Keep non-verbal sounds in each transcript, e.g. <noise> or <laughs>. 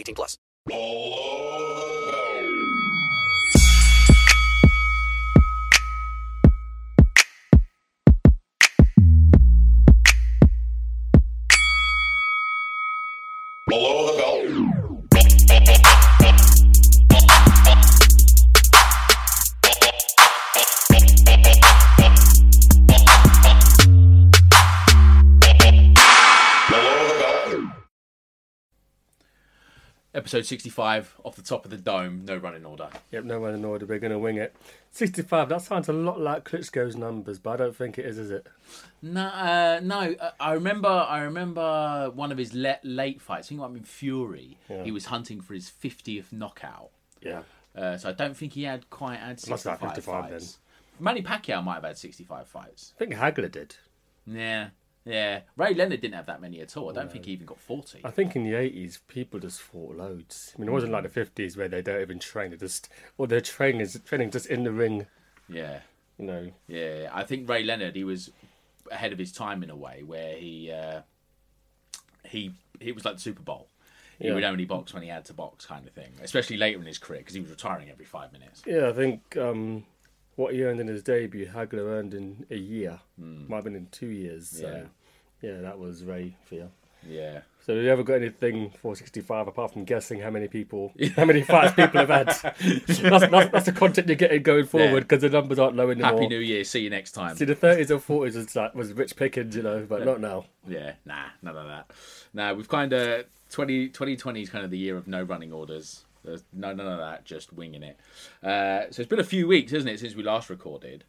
18 plus. Episode 65 off the top of the dome, no running order. Yep, no running order. We're going to wing it. 65, that sounds a lot like Klitschko's numbers, but I don't think it is, is it? No, uh, no. uh, I remember. I remember one of his le- late fights. I think it might have been Fury. Yeah. He was hunting for his 50th knockout. Yeah. Uh, so I don't think he had quite had Must 65 have 55 fights. Manny Pacquiao might have had 65 fights. I think Hagler did. Yeah, yeah. Ray Leonard didn't have that many at all. I don't think he even got 40. I think in the 80s, people just fought loads. I mean, it wasn't like the 50s where they don't even train. They just, or their training is training just in the ring, Yeah, you know. yeah. I think Ray Leonard, he was ahead of his time in a way where he uh, he he was like the Super Bowl. He Yeah. would only box when he had to box, kind of thing. Especially later in his career because he was retiring every five minutes. Yeah, I think um, what he earned in his debut, Hagler earned in a year. Hmm. Might have been in two years. So, yeah, that was Ray for you. Yeah. So, have you ever got anything for 65 apart from guessing how many people, <laughs> how many fights people have had? <laughs> that's, that's, that's the content you're getting going forward because the numbers aren't low anymore. Happy New Year. See you next time. See, the 30s and 40s was, like, was rich pickings, you know, but not now. Yeah, nah, none of that. Nah, we've kind of 20, 2020 is kind of the year of no running orders. There's no none of that, just winging it. Uh, so it's been a few weeks, isn't it, since we last recorded?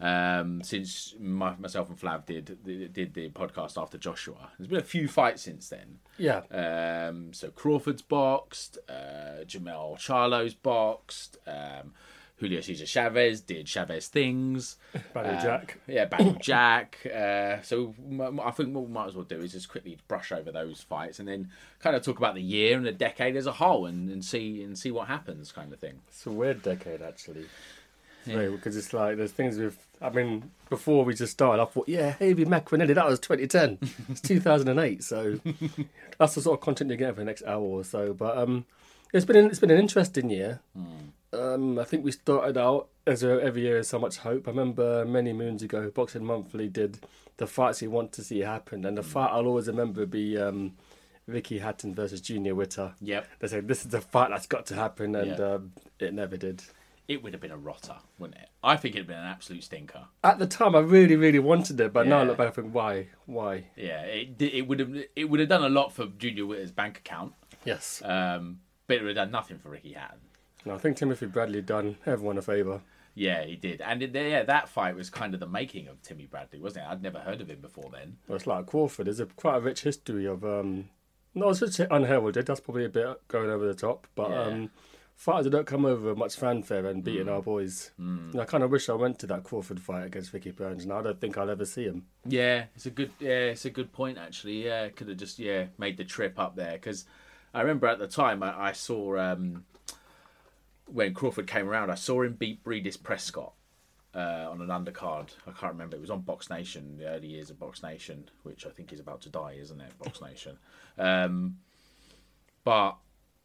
Um, since my, myself and Flav did did the podcast after Joshua, there's been a few fights since then. Yeah. Um, so Crawford's boxed, uh, Jamel Charlo's boxed, um, Julio Cesar Chavez did Chavez things. <laughs> Battle Um, Jack. Yeah, Battle <coughs> Jack. Uh, so I think what we might as well do is just quickly brush over those fights and then kind of talk about the year and the decade as a whole and, and see and see what happens, kind of thing. It's a weird decade, actually. Yeah. Because it's like, there's things with, I mean, before we just started, I thought, yeah, Havy McRanelli, that was 2010. <laughs> it's 2008, so that's the sort of content you get for the next hour or so. But um, it's been an, it's been an interesting year. Um, I think we started out as a, every year is so much hope. I remember many moons ago, Boxing Monthly did the fights you want to see happen, and the fight I'll always remember would be um, Ricky Hatton versus Junior Witter. Yep. They said this is the fight that's got to happen, and Yeah. um, it never did. It would have been a rotter, wouldn't it? I think it'd been an absolute stinker. At the time, I really, really wanted it, but now I Yeah. look back and think, why, why? Yeah, it it would have it would have done a lot for Junior Witter's bank account, Yes. um, but it would have done nothing for Ricky Hatton. And I think Timothy Bradley done everyone a favour. Yeah, he did, and it, yeah, that fight was kind of the making of Timmy Bradley, wasn't it? I'd never heard of him before then. Well, it's like Crawford. There's a quite a rich history of um, not as rich unheralded. That's probably a bit going over the top, but Yeah. um, fighters that don't come over with much fanfare and beating our boys. And I kind of wish I went to that Crawford fight against Ricky Burns, and I don't think I'll ever see him. Yeah, it's a good yeah, it's a good point actually. Yeah, could have just yeah made the trip up there because I remember at the time I, I saw um, when Crawford came around, I saw him beat Breidis Prescott uh, on an undercard. I can't remember. It was on Box Nation, the early years of Box Nation, which I think is about to die, isn't it? Box Nation. Um, but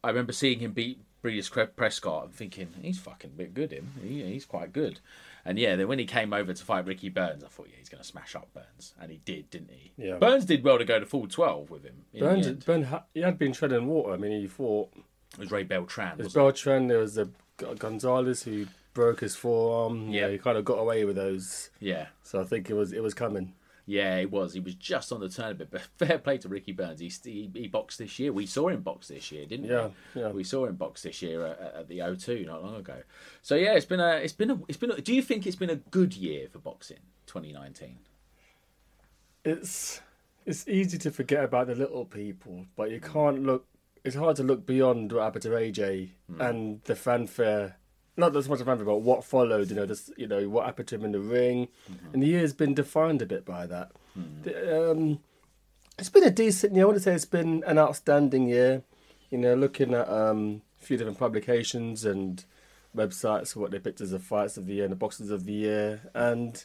I remember seeing him beat Breidis Prescott and thinking he's fucking a bit good. Him, he, he's quite good. And yeah, then when he came over to fight Ricky Burns, I thought, yeah, he's going to smash up Burns, and he did, didn't he? Yeah. Burns did well to go to full twelve with him. Burns, the end. Burn, ha- he had been treading water. I mean, he fought. It was Ray Beltran. There's Beltran. There was the Gonzalez who broke his forearm. Yeah. he kind of got away with those. Yeah, So I think it was it was coming. yeah, it was. He was just on the turn a bit, but <laughs> fair play to Ricky Burns. He, he, he boxed this year. We saw him box this year, didn't Yeah, we? yeah. We saw him box this year at, at the O2 not long ago. So yeah, it's been a, it's been a, it's been. A, do you think it's been a good year for boxing, 2019? It's it's easy to forget about the little people, but you can't look. It's hard to look beyond what happened to AJ and the fanfare. Not as much a fanfare, but what followed. You know, this. You know what happened to him in the ring, and the year's been defined a bit by that. The, um, it's been a decent year. I wouldn't say it's been an outstanding year. You know, looking at um, a few different publications and websites, what they picked as the fights of the year and the boxes of the year, and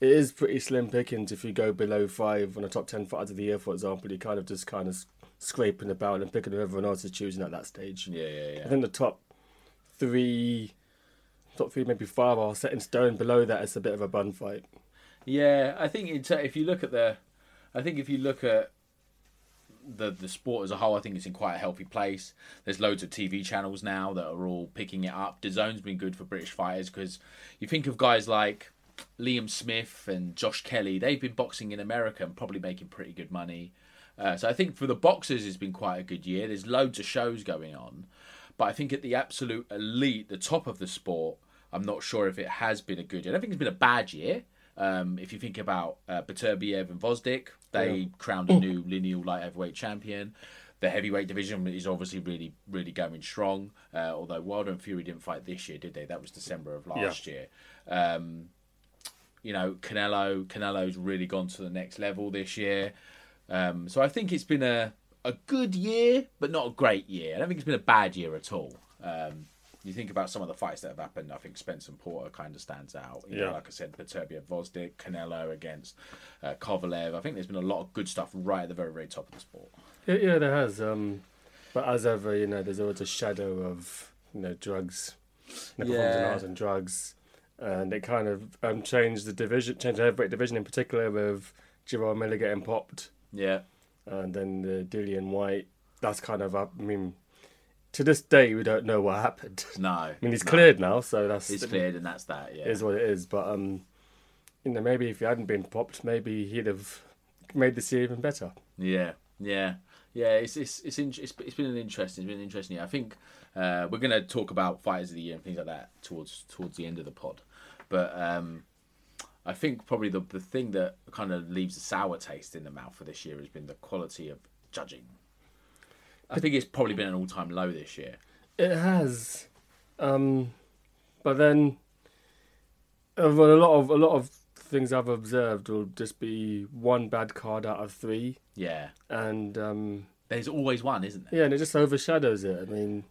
it is pretty slim pickings if you go below five on the top ten fighters of the year, for example. You kind of just kind of scraping about and picking who everyone else is choosing at that stage. Yeah, yeah, yeah. I think the top three, top three, maybe five are set in stone. Below that, it's a bit of a bun fight. Yeah, I think in ter- if you look at the, I think if you look at the the sport as a whole, I think it's in quite a healthy place. There's loads of TV channels now that are all picking it up. DAZN's been good for British fighters because you think of guys like Liam Smith and Josh Kelly. They've been boxing in America and probably making pretty good money. Uh, so I think for the boxers, it's been quite a good year. There's loads of shows going on, but I think at the absolute elite, the top of the sport, I'm not sure if it has been a good year. I don't think it's been a bad year. Um, if you think about uh, Beterbiev and Gvozdyk, they crowned a new lineal light heavyweight champion. The heavyweight division is obviously really, really going strong. Uh, although Wilder and Fury didn't fight this year, did they? That was December of last year. Um, you know, Canelo, Canelo's really gone to the next level this year. Um, so I think it's been a a good year, but not a great year. I don't think it's been a bad year at all. Um, you think about some of the fights that have happened. I think Spence and Porter kind of stands out. You know, Yeah. like I said, Beterbiev, Gvozdyk, Canelo against uh, Kovalev. I think there's been a lot of good stuff right at the very, very top of the sport. Yeah, yeah, there has. Um, but as ever, you know, there's always a shadow of you know drugs, you know, performance Yeah. enhancing and drugs, and it kind of um, changed the division, changed the heavyweight division in particular with Jarrell Miller getting popped, Yeah, and then the Dillian Whyte. That's kind of up. I mean, to this day, we don't know what happened. <laughs> no. I mean, he's no. cleared now, so that's He's cleared, and that's that. Yeah, is what it is. But um, you know, maybe if he hadn't been popped, maybe he'd have made this year even better. Yeah, yeah, yeah. It's it's it's in, it's, it's been an interesting, it's been an interesting year. I think uh, we're going to talk about fighters of the year and things like that towards towards the end of the pod. But um, I think probably the the thing that kind of leaves a sour taste in the mouth for this year has been the quality of judging. I think it's probably been an all time low this year. It has, um, but then uh, well, a lot of a lot of things I've observed will just be one bad card out of three, Yeah, and um, there's always one, isn't there? yeah, and it just overshadows it. I mean,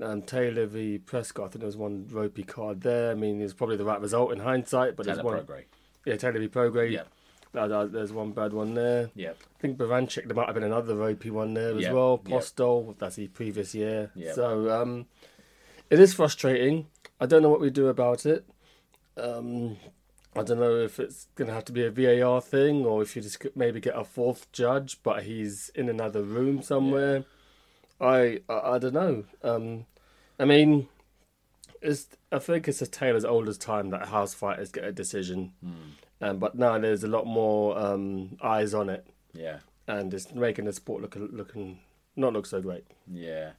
um, Taylor v Prescott, I think there was one ropey card there. I mean, it's probably the right result in hindsight, but Taylor there's one. Prograis. Yeah, Taylor v Prograis. Yeah, Uh, uh, there's one bad one there. yeah, I think Baranchyk, there might have been another ropey one there as Yep, well. yep. Postol, that's the previous year. Yep. So um, it is frustrating. I don't know what we do about it. Um, I don't know if it's going to have to be a VAR thing or if you just maybe get a fourth judge, but he's in another room somewhere. I, I I don't know. Um, I mean, it's I think it's a tale as old as time that house fighters get a decision, um, but now there's a lot more um, eyes on it yeah. and it's making the sport look looking not look so great. Yeah,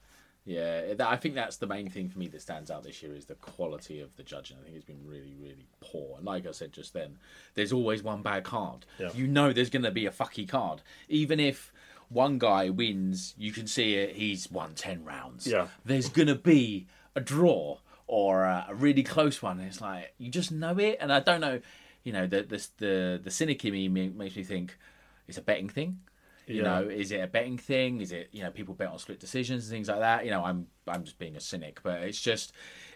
yeah. I think that's the main thing for me that stands out this year is the quality of the judging. I think it's been really, really poor. And like I said just then, there's always one bad card. Yeah. You know, there's going to be a fucky card, even if. One guy wins, you can see it. He's won ten rounds. Yeah. there's gonna be a draw or a, a really close one. And it's like you just know it, and I don't know. You know, the the the, the cynic in me makes me think it's a betting thing. You Yeah. know, is it a betting thing? Is it you know people bet on split decisions and things like that? You know, I'm I'm just being a cynic, but it's just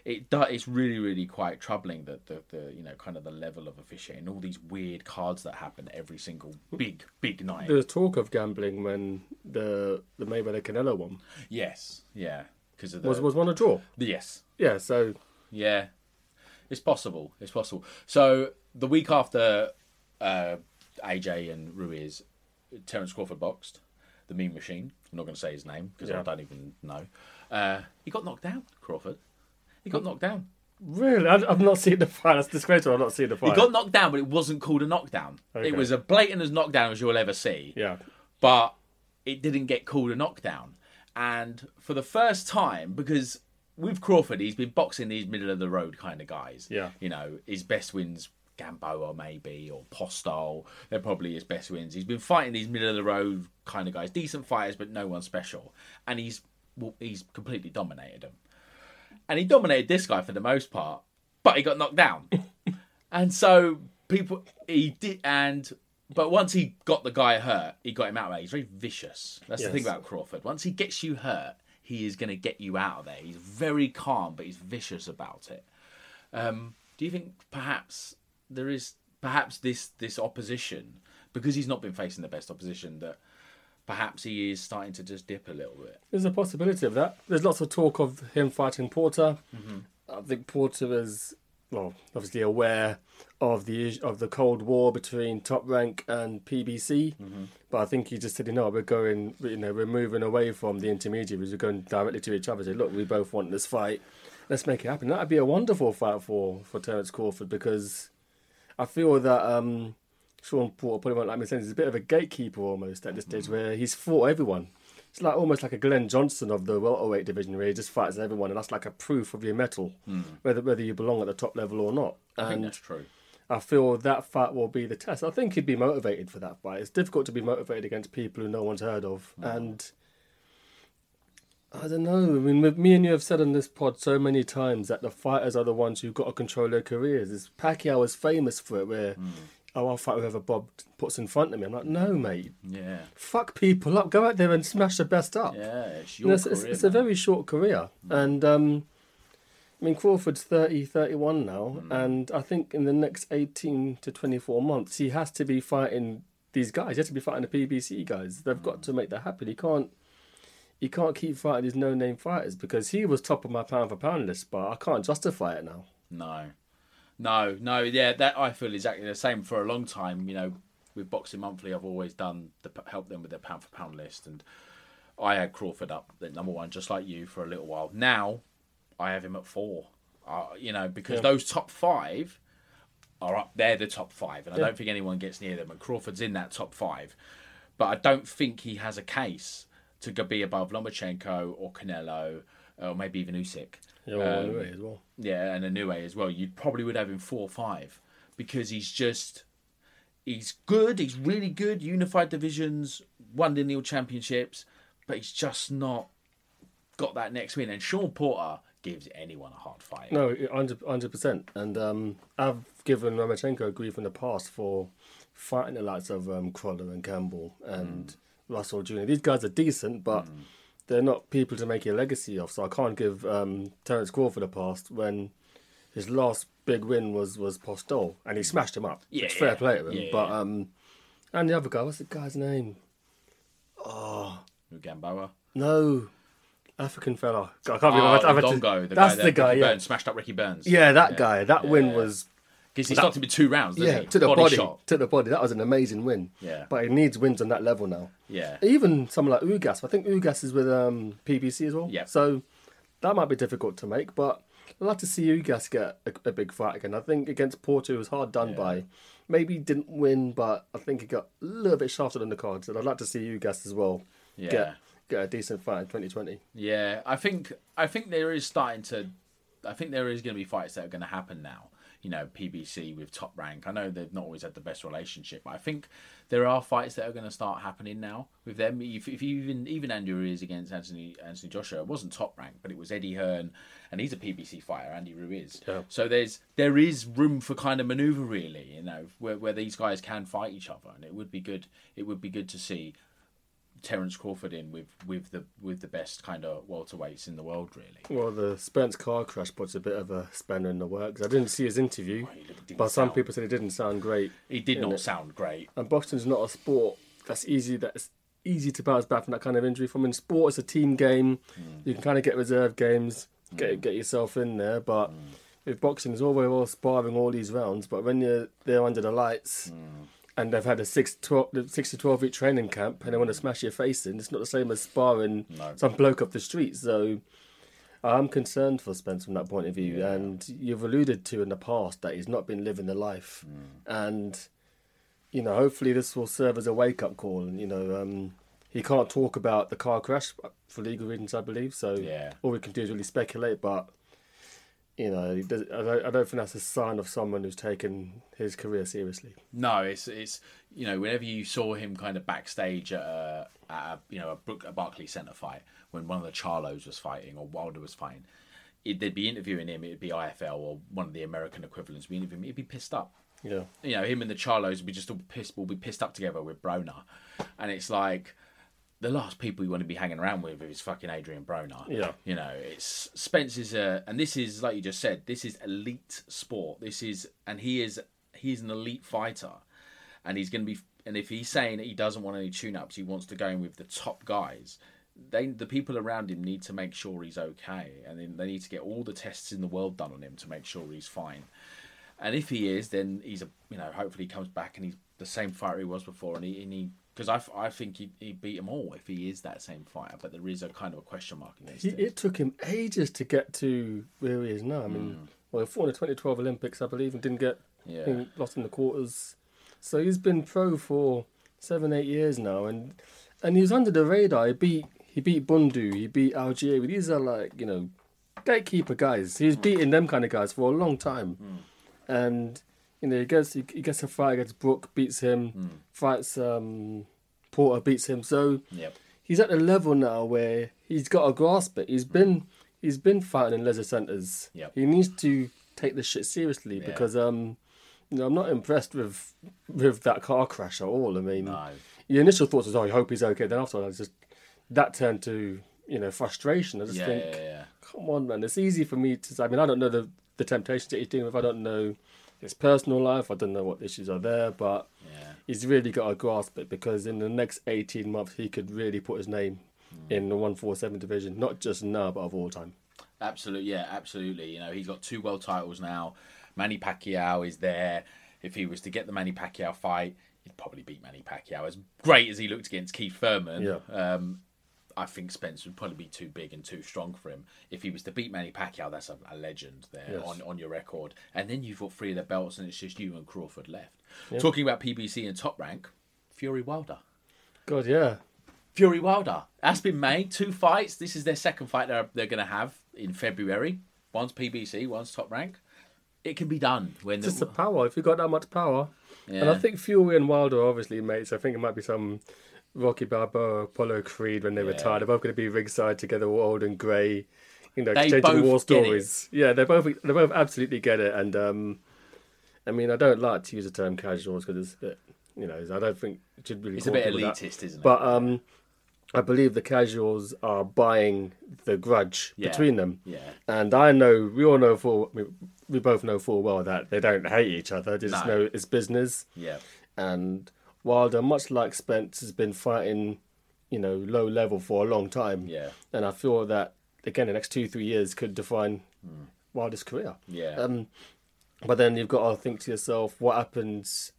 it do- it's really really quite troubling that the, the you know kind of the level of officiating, and all these weird cards that happen every single big big night. There was talk of gambling when the the Mayweather Canelo one Yes, yeah, because of the was was one a draw. yes, Yeah, so Yeah, it's possible. It's possible. So the week after uh, AJ and Ruiz, Terence Crawford boxed the Mean Machine. I'm not going to say his name because I don't even know. Uh, he got knocked down. Crawford. He got knocked down. really, I, I've not seen the fight. That's disgraceful. I've not seen the fight. He got knocked down, but it wasn't called a knockdown. Okay. It was a blatant as knockdown as you'll ever see. yeah, but it didn't get called a knockdown. And for the first time, because with Crawford, he's been boxing these middle of the road kind of guys. Yeah. You know, his best wins Gamboa maybe or Postol. They're probably his best wins. He's been fighting these middle of the road kind of guys, decent fighters, but no one special. And he's well, he's completely dominated them. And he dominated this guy for the most part, but he got knocked down. <laughs> and so people he did and but once he got the guy hurt, he got him out of there. He's very vicious. That's the thing about Crawford. Once he gets you hurt, he is going to get you out of there. He's very calm, but he's vicious about it. Um, do you think perhaps there is perhaps this this opposition because he's not been facing the best opposition that perhaps he is starting to just dip a little bit? there's a possibility of that. There's lots of talk of him fighting Porter. Mm-hmm. I think Porter is well, obviously aware of the of the Cold War between Top Rank and PBC, Mm-hmm. but I think he just said, you know, we're going, you know, we're moving away from the intermediaries. We're going directly to each other. Say, look, we both want this fight. Let's make it happen. That'd be a wonderful fight for for Terence Crawford because I feel that um, Sean Porter probably won't like me saying he's a bit of a gatekeeper almost at this stage where he's fought everyone. It's like almost like a Glenn Johnson of the welterweight division where he just fights everyone and that's like a proof of your metal, hmm. whether whether you belong at the top level or not. I think And that's true. I feel that fight will be the test. I think he'd be motivated for that fight. It's difficult to be motivated against people who no one's heard of. Hmm. And I don't know. I mean, me and you have said on this pod so many times that the fighters are the ones who've got to control their careers. It's, Pacquiao was famous for it, where, hmm. Oh, I'll fight whoever Bob puts in front of me. I'm like, no, mate. Yeah. Fuck people up. Go out there and smash the best up. Yeah, it's You your know, career. it's, it's a very short career. Mm. And um, I mean, Crawford's 30, 31 now. Mm. And I think in the next 18 to 24 months, he has to be fighting these guys. He has to be fighting the PBC guys. They've got mm. to make that happen. He can't. He can't keep fighting these no-name fighters because he was top of my pound for pound list, but I can't justify it now. No, no, no. Yeah, that I feel exactly the same. For a long time, you know, with Boxing Monthly, I've always done the help them with their pound for pound list, and I had Crawford up at number one, just like you, for a little while. Now, I have him at four. Uh, you know, because those top five are up there, the top five, and I don't think anyone gets near them. And Crawford's in that top five, but I don't think he has a case to go be above Lomachenko or Canelo or maybe even Usyk. Yeah, well, anyway, as well. Yeah, and Inoue as well. You probably would have him four or five because he's just he's good. He's really good. Unified divisions, won the Neil Championships, but he's just not got that next win. And Sean Porter gives anyone a hard fight. No, 100 percent. And um, I've given Lomachenko grief in the past for fighting the likes of um, Crolla and Campbell and Russell Jr. These guys are decent, but they're not people to make a legacy of. So I can't give um, Terence Crawford a pass when his last big win was was Postol, and he smashed him up. Yeah, it's fair yeah. play to him. Yeah, but um, and the other guy, what's the guy's name? Oh, Gamboa. No, African fella. I can't Oh, remember. To- Indongo, the That's guy that the guy. Ricky Yeah, Burns smashed up Ricky Burns. yeah, that guy. That win Yeah. was because that- stopped him in two rounds. Yeah, he? to the body, shot. to the body. That was an amazing win. Yeah. but he needs wins on that level now. Yeah, Even someone like Ugas, I think Ugas is with um, PBC as well. Yeah. so that might be difficult to make, but I'd like to see Ugas get a, a big fight again. I think against Porter it was hard done by. Maybe he didn't win, but I think he got a little bit shafted on the cards, and I'd like to see Ugas as well Yeah. get get a decent fight in 2020. Yeah, I think I think there is starting to. I think there is going to be fights that are going to happen now. You know, PBC with top rank. I know they've not always had the best relationship, but I think there are fights that are going to start happening now with them. If, if even even Andrew Ruiz against Anthony Anthony Joshua, it wasn't top rank, but it was Eddie Hearn, and he's a PBC fighter, Andy Ruiz. Yeah. So there's there is room for kind of maneuver, really. You know, where where these guys can fight each other, and it would be good. It would be good to see Terence Crawford in with with the with the best kind of welterweights in the world, really. Well, the Spence car crash puts a bit of a spanner in the works. I didn't see his interview, but some sound- people said it didn't sound great. He did not innit? sound great. And boxing's not a sport that's easy. That's easy to bounce back from that kind of injury. From in sport, it's a team game. Hmm. You can kind of get reserve games, get hmm. get yourself in there. But hmm. with boxing, it's all very well sparring all these rounds. But when you're there under the lights. And they've had a six, 12, six to twelve week training camp, and they want to smash your face in. It's not the same as sparring some bloke off the street. So, I'm concerned for Spence from that point of view. And you've alluded to in the past that he's not been living the life, and you know, hopefully this will serve as a wake up call. And you know, um, he can't talk about the car crash for legal reasons, I believe. So Yeah. all we can do is really speculate. But you know, I don't, I don't think that's a sign of someone who's taken his career seriously. No, it's it's you know whenever you saw him kind of backstage at a, at a you know a, Brook, a Barclays Centre fight when one of the Charlos was fighting or Wilder was fighting, it, they'd be interviewing him. It'd be IFL or one of the American equivalents. Be interviewing him. He'd be pissed up. Yeah, You know, him and the Charlos would be just all pissed. We'll be pissed up together with Broner, and it's like the last people you want to be hanging around with is fucking Adrian Broner. Yeah. You know, it's Spence is a, and this is like you just said, this is elite sport. This is, and he is, he's an elite fighter, and he's going to be, and if he's saying that he doesn't want any tune-ups, he wants to go in with the top guys. They, the people around him need to make sure he's okay, and then they need to get all the tests in the world done on him to make sure he's fine. And if he is, then he's a, you know, hopefully he comes back and he's the same fighter he was before, and he, and he because I, I think he he beat them all if he is that same fighter, but there is a kind of a question mark against he, it. it took him ages to get to where he is now. I mean, mm. well, he fought in the 2012 Olympics, I believe, and didn't get Yeah. Lost in the quarters. So he's been pro for seven, eight years now, and and he was under the radar. He beat he beat Bundu, he beat Algieri. These are like you know gatekeeper guys. He's mm. beating them kind of guys for a long time, mm. and you know he gets he, he gets a fight against Brook, beats him, fights um, Porter, beats him. So Yep. he's at the level now where he's got to grasp it. He's been he's been fighting in leisure centres. Yep. He needs to take this shit seriously Yeah. because um you know I'm not impressed with with that car crash at all. I mean, No. your initial thoughts was oh I hope he's okay. Then after I just that turned to you know frustration. I just Yeah, think yeah, yeah. come on man, it's easy for me to. I mean I don't know the the temptations that he's dealing with. I don't know his personal life. I don't know what issues are there, but Yeah. he's really got to grasp it because in the next 18 months he could really put his name in the 147 division, not just now but of all time. Absolutely, yeah, absolutely. You know, he's got two world titles now. Manny Pacquiao is there. If he was to get the Manny Pacquiao fight, he'd probably beat Manny Pacquiao. As great as he looked against Keith Thurman, Yeah. um, I think Spence would probably be too big and too strong for him. If he was to beat Manny Pacquiao, that's a, a legend there Yes. on, on your record. And then you've got three of the belts, and it's just you and Crawford left. Talking about PBC and top rank, Fury Wilder. God, yeah. Fury Wilder. That's been made. Two fights. This is their second fight they're, they're going to have in February. One's PBC, one's top rank. It can be done when Just the, the power. If you've got that much power. And I think Fury and Wilder are obviously mates. I think it might be some Rocky Balboa, Apollo Creed when they Yeah. retire. They're both going to be ringside together, old and grey. You know, They exchanging war stories. Yeah, they both they both absolutely get it. And um, I mean, I don't like to use the term casuals because it's a bit, you know, I don't think it should really. it's a bit elitist, isn't it? But um, I believe the casuals are buying the grudge Yeah. between them. Yeah. And I know we all know full we, we both know full well that they don't hate each other. They just No. know it's business. yeah, And Wilder, much like Spence, has been fighting, you know, low level for a long time. Yeah. And I feel that again, the next two three years could define Wilder's career. yeah, Um, but then you've got to think to yourself, what happens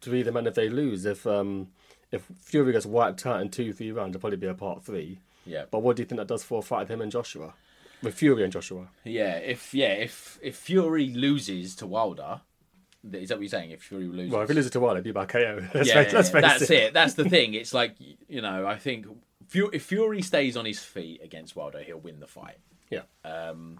to either man if they lose? If um, if Fury gets wiped out in two, three rounds, it'll probably be a part three. yeah, But what do you think that does for a fight with him and Joshua? With Fury and Joshua? yeah. If yeah, if if Fury loses to Wilder, is that what you're saying? If Fury loses, Well, if he loses to Wilder, it'd be by KO. <laughs> Let's yeah, face- let's yeah, face that's it. That's the thing. It's like you know, I think if Fury stays on his feet against Wilder, he'll win the fight. Yeah. Um,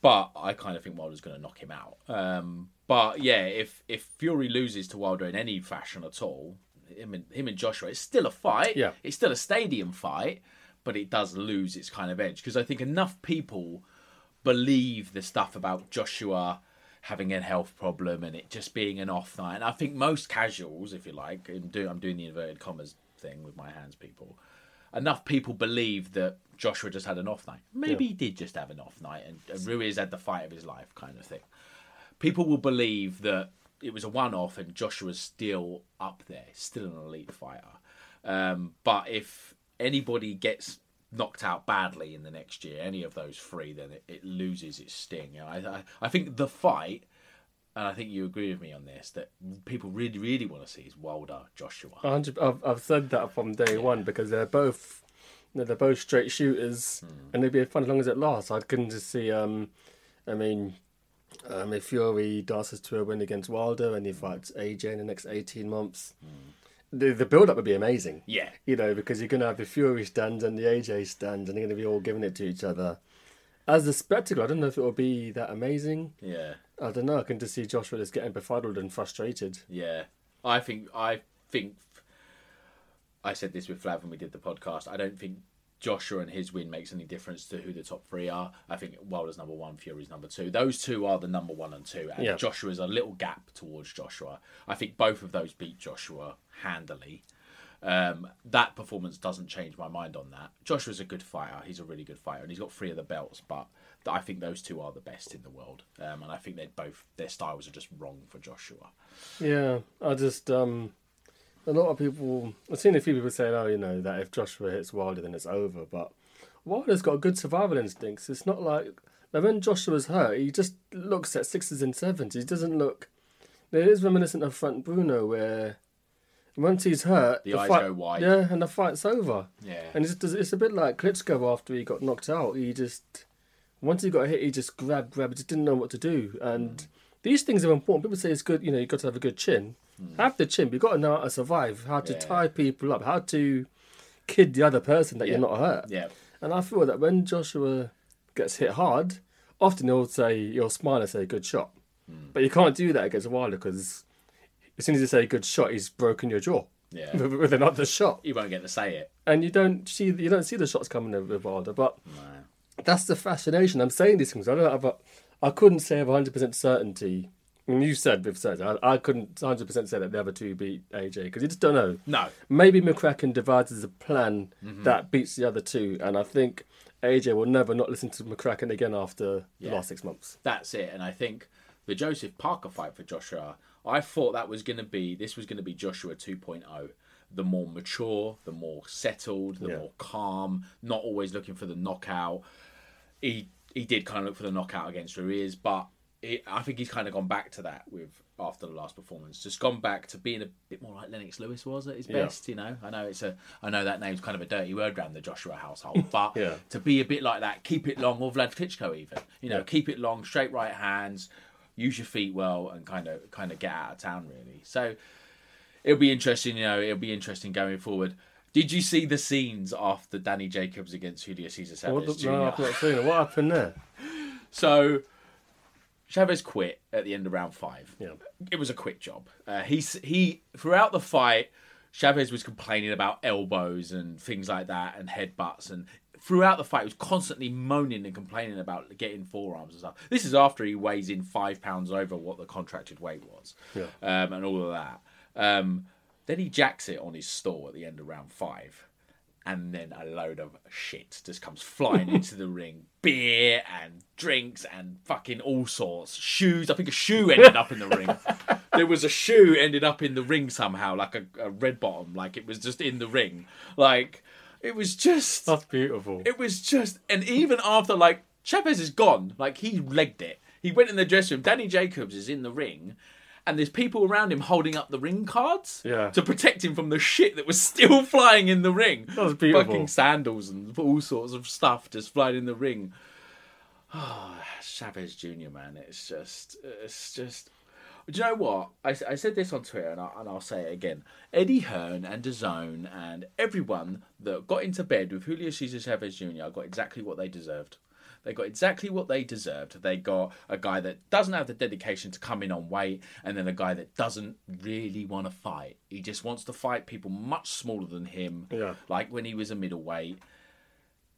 but I kind of think Wilder's going to knock him out. Um, but yeah, if if Fury loses to Wilder in any fashion at all, him and him and Joshua, it's still a fight. Yeah. it's still a stadium fight, but it does lose its kind of edge because I think enough people believe the stuff about Joshua having a health problem and it just being an off night. And I think most casuals, if you like, I'm doing, I'm doing the inverted commas thing with my hands people, enough people believe that Joshua just had an off night. Maybe he did just have an off night, and, and Ruiz had the fight of his life, kind of thing. People will believe that it was a one-off, and Joshua's still up there, still an elite fighter. Um, but if anybody gets knocked out badly in the next year, any of those three, then it, it loses its sting. I, I, I think the fight, and I think you agree with me on this, that people really, really want to see is Wilder Joshua. 100, I've, I've said that from day one because they're both you know, they're both straight shooters and it'd be fun as long as it lasts. I couldn't just see. Um, I mean, um, if Fury dances to a win against Wilder and he fights AJ in the next eighteen months, the the build up would be amazing. Yeah. you know, because you're going to have the Fury stands and the AJ stands, and they're going to be all giving it to each other. As a spectacle, I don't know if it will be that amazing. Yeah. I don't know. I can just see Joshua just getting befuddled and frustrated. Yeah, I think I think I said this with Flav when we did the podcast. I don't think Joshua and his win makes any difference to who the top three are. I think Wilder's number one, Fury's number two. Those two are the number one and two, and Yeah. Joshua's a little gap towards Joshua. I think both of those beat Joshua handily. Um, that performance doesn't change my mind on that. Joshua's a good fighter. He's a really good fighter, and he's got three of the belts. But I think those two are the best in the world, um, and I think they both their styles are just wrong for Joshua. Yeah, I just um, a lot of people. I've seen a few people saying, "Oh, you know, that if Joshua hits Wilder, then it's over." But Wilder's got good survival instincts. It's not like now when Joshua's hurt, he just looks at sixes and sevens. He doesn't look. It is reminiscent of Frank Bruno, where once he's hurt, The eyes fight, go wide. Yeah, and the fight's over. Yeah. and it's it's a bit like Klitschko after he got knocked out. He just once he got hit, he just grabbed, grabbed, just didn't know what to do. And mm. these things are important. People say it's good, you know, you've got to have a good chin. Have the chin, you've got to know how to survive, how to Yeah. tie people up, how to kid the other person that Yeah. you're not hurt. Yeah. And I feel that when Joshua gets hit hard, often he'll say, he'll smile and say, good shot. Hmm. But you can't do that against Wilder because as soon as you say good shot, he's broken your jaw. Yeah. <laughs> with another shot You won't get to say it. and you don't see you don't see the shots coming in with Wilder. But that's the fascination. I'm saying these things. I don't have a, I couldn't say with 100 percent certainty. And you said with I, I couldn't 100 percent say that the other two beat AJ because you just don't know. No. Maybe McCracken devises a plan Mm-hmm. that beats the other two, and I think AJ will never not listen to McCracken again after Yeah. the last six months. That's it. And I think the Joseph Parker fight for Joshua, I thought that was going to be, this was going to be Joshua 2.0. The more mature, the more settled, the Yeah. more calm, not always looking for the knockout. He he did kind of look for the knockout against Ruiz, but it, I think he's kind of gone back to that with after the last performance. Just gone back to being a bit more like Lennox Lewis was at his Yeah. best. You know, I know it's a, I know that name's kind of a dirty word around the Joshua household, <laughs> but Yeah. to be a bit like that, keep it long, or Vlad Klitschko even. You know, Yeah. keep it long, straight right hands, use your feet well, and kind of kind of get out of town really. So it'll be interesting. You know, it'll be interesting going forward. Did you see the scenes after Danny Jacobs against Julio Cesar What the, no, I've not seen it. What happened there? <laughs> So Chavez quit at the end of round five. Yeah. It was a quick job. Uh, he he throughout the fight, Chavez was complaining about elbows and things like that and headbutts and throughout the fight he was constantly moaning and complaining about getting forearms and stuff. This is after he weighs in five pounds over what the contracted weight was, Yeah. um, and all of that. Um, then he jacks it on his stall at the end of round five. And then a load of shit just comes flying <laughs> into the ring. Beer and drinks and fucking all sorts. Shoes. I think a shoe ended up in the ring. <laughs> There was a shoe ended up in the ring somehow, like a, a red bottom, like it was just in the ring. Like it was just That's beautiful. it was just, and even after like Chavez is gone, like he legged it. He went in the dressing room. Danny Jacobs is in the ring, and there's people around him holding up the ring cards Yeah. to protect him from the shit that was <laughs> still flying in the ring. That was beautiful. Fucking sandals and all sorts of stuff just flying in the ring. Oh, <sighs> Chavez Jr. Man, it's just, it's just. Do you know what? I, I said this on Twitter and, I, and I'll say it again. Eddie Hearn and DAZN and everyone that got into bed with Julio Cesar Chavez Jr. got exactly what they deserved. They got exactly what they deserved. They got a guy that doesn't have the dedication to come in on weight, and then a guy that doesn't really want to fight. He just wants to fight people much smaller than him, Yeah. like when he was a middleweight.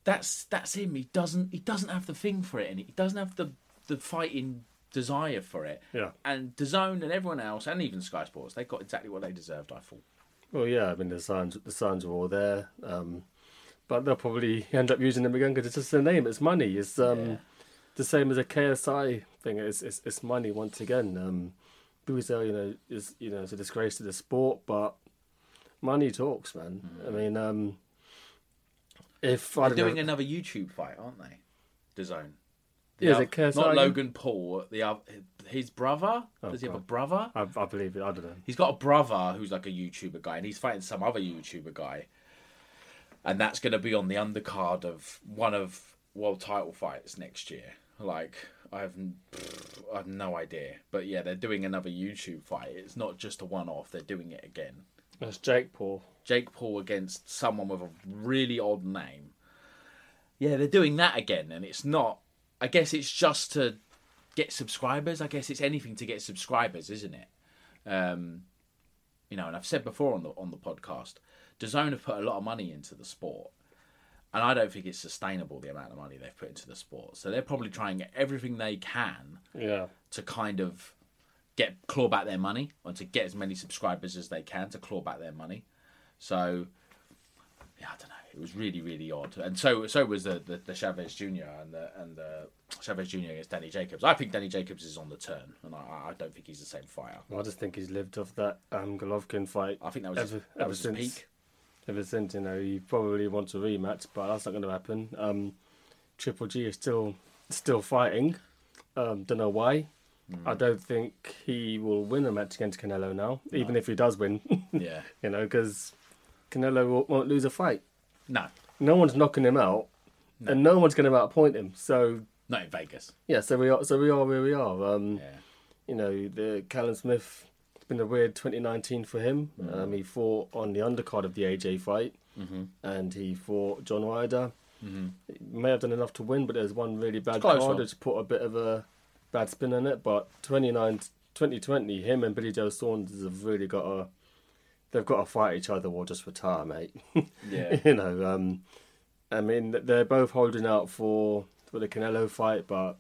That's that's him. He doesn't he doesn't have the thing for it, and he doesn't have the the fighting desire for it. Yeah. And DAZN and everyone else, and even Sky Sports, they got exactly what they deserved. I thought. Well, yeah, I mean the signs the signs are all there, um, but they'll probably end up using them again because it's just a name. It's money. It's um, the same as a KSI thing. It's it's, it's money once again. Um, Buzel, you know, is you know it's a disgrace to the sport, but money talks, man. I mean, um, if They're doing know, another YouTube fight, aren't they? The Zone. The Yeah, is oth- it not? Logan Paul. The oth- his brother. Oh, Does he have a brother? I, I believe it. I don't know. He's got a brother who's like a YouTuber guy, and he's fighting some other YouTuber guy, and that's going to be on the undercard of one of world title fights next year. Like I have, I have no idea, but yeah, they're doing another YouTube fight. It's not just a one-off; they're doing it again. That's Jake Paul. Jake Paul against someone with a really odd name. Yeah, they're doing that again, and it's not. I guess it's just to get subscribers. I guess it's anything to get subscribers, isn't it? Um, you know, and I've said before on the on the podcast, DAZN have put a lot of money into the sport, and I don't think it's sustainable the amount of money they've put into the sport. So they're probably trying everything they can Yeah. to kind of get claw back their money or to get as many subscribers as they can to claw back their money. So yeah, I don't know. It was really really odd, and so so was the the, the Chavez Jr. and the and the Chavez Jr. against Danny Jacobs. I think Danny Jacobs is on the turn, and I, I don't think he's the same fighter. I just think he's lived off that um, Golovkin fight. I think that was his, ever, that ever was his peak. Ever since, you know, he probably wants a rematch, but that's not going to happen. Um, Triple G is still still fighting. Um, don't know why. Hmm. I don't think he will win a match against Canelo now, even if he does win. <laughs> Yeah, you know, because Canelo won't, won't lose a fight. no, No one's knocking him out, and no one's going to outpoint him. So not in Vegas. yeah, so we are. So we are where we are. Um, Yeah, you know, the Callum Smith. Been a weird 2019 for him. Um, he fought on the undercard of the AJ fight, and he fought John Ryder. Mm-hmm. He may have done enough to win, but there's one really bad card that's put a bit of a bad spin on it. But 29, 2020, him and Billy Joe Saunders have really got a. They've got to fight each other or just retire, mate. <laughs> Yeah. you know, um, I mean, they're both holding out for for the Canelo fight, but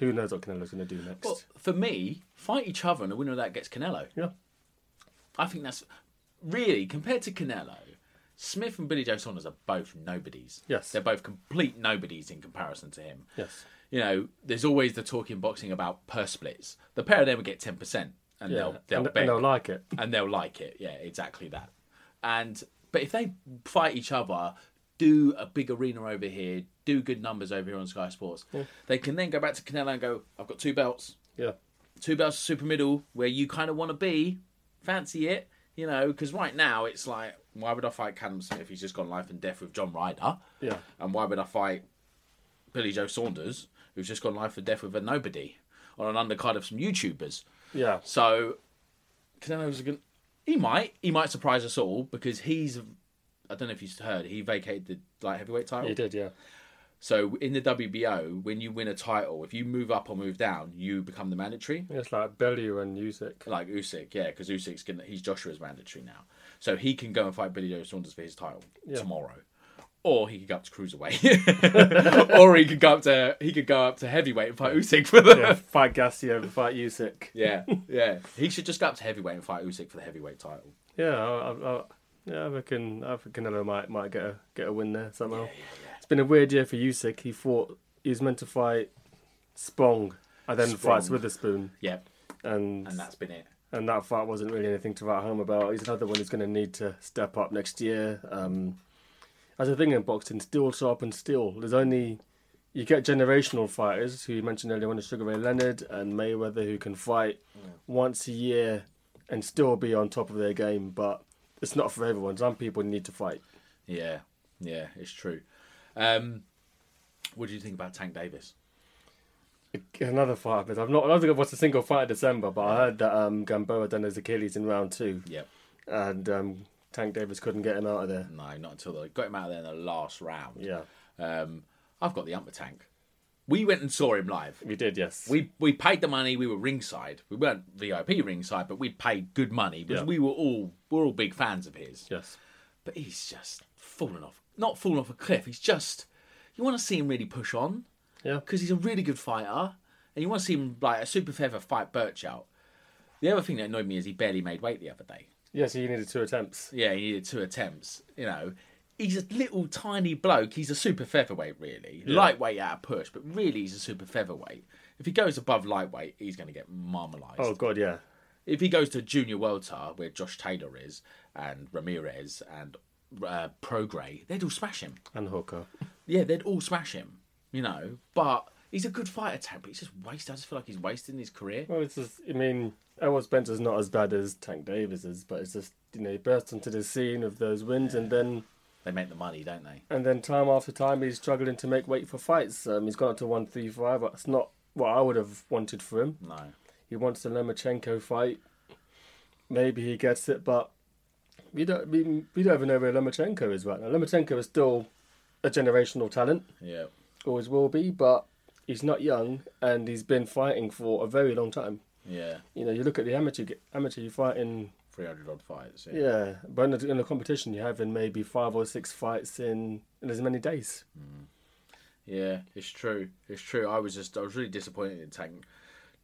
who knows what Canelo's going to do next? Well, for me, fight each other, and the winner of that gets Canelo. yeah. I think that's really compared to Canelo. Smith and Billy Joe Saunders are both nobodies. Yes. they're both complete nobodies in comparison to him. Yes. You know, there's always the talk in boxing about purse splits. The pair of them would get ten percent, and Yeah, they'll they'll and, and they'll like it. and they'll like it. Yeah, exactly that. And but if they fight each other, do a big arena over here, do good numbers over here on Sky Sports, they can then go back to Canelo and go, "I've got two belts, Yeah, two belts super middle where you kind of want to be. Fancy it, you know? Because right now it's like, why would I fight Callum Smith? if He's just gone life and death with John Ryder. yeah, And why would I fight Billy Joe Saunders, who's just gone life and death with a nobody on an undercard of some YouTubers? yeah. So Canelo's going. He might. He might surprise us all because he's. I don't know if you've heard. He vacated the light heavyweight title. He did. Yeah, So in the WBO, when you win a title, if you move up or move down, you become the mandatory. it's like Bellew and Usyk. Like Usyk, yeah, because Usyk's gonna he's Joshua's mandatory now, so he can go and fight Billy Joe Saunders for his title tomorrow, or he could go up to cruiserweight, <laughs> or he could go up to he could go up to heavyweight and fight Usyk for the Yeah, fight Gassi over fight Usyk. <laughs> yeah yeah. He should just go up to heavyweight and fight Usyk for the heavyweight title. Yeah, I, I, I, yeah. I reckon. I reckon Canelo might might get a get a win there somehow. It's been a weird year for Usyk. He fought. He was meant to fight Spong, and then fights Witherspoon, Yeah, and and that's been it. and that fight wasn't really anything to write home about. He's another one who's going to need to step up next year. Um, as a thing in boxing, still sharpens steel. There's only you get generational fighters who you mentioned earlier on, Sugar Ray Leonard and Mayweather, who can fight once a year and still be on top of their game. But it's not for everyone. Some people need to fight. Yeah, yeah, it's true. Um, what do you think about Tank Davis? Another fight, I've not. I don't think I've watched a single fight in December, but I heard that um, Gamboa done his Achilles in round two, Yep. and um, Tank Davis couldn't get him out of there. No, not until they got him out of there in the last round. Yeah, Um, I've got the ump tank. We went and saw him live. we did. Yes, We we paid the money. We were ringside. We weren't VIP ringside, but we paid good money because Yeah. we were all we're all big fans of his. yes. But he's just fallen off. Not fallen off a cliff. He's just you want to see him really push on Yeah. because he's a really good fighter, and you want to see him like a super feather fight Birch out. The other thing that annoyed me is he barely made weight the other day. Yes, he needed two attempts. Yeah, he needed two attempts. You know, he's a little tiny bloke. He's a super featherweight, really. Lightweight out of push, but really he's a super featherweight. If he goes above lightweight, he's going to get marmalised. Oh god, yeah. If he goes to junior welter, where Josh Taylor is, and Ramirez, and uh, Prograis, they'd all smash him. And Hooker. Yeah, they'd all smash him, you know. But he's a good fighter, Tank, but he's just wasted. I just feel like he's wasting his career. Well, it's just, I mean, Errol Spencer's not as bad as Tank Davis is, but it's just, you know, he burst onto the scene of those wins and then They make the money, don't they? and then time after time he's struggling to make weight for fights. Um, he's gone up to 135, but it's not what I would have wanted for him. No. He wants the Lomachenko fight. Maybe he gets it, but we don't, we, we don't even know where Lomachenko is right now. Lomachenko is still a generational talent. Yeah. always will be, but he's not young and he's been fighting for a very long time. Yeah. You know, you look at the amateur amateur you fight in 300 odd fights. yeah, but in the, in the competition you have in maybe five or six fights in, in as many days. Mm. Yeah, it's true. It's true. I was just, I was really disappointed in Tank.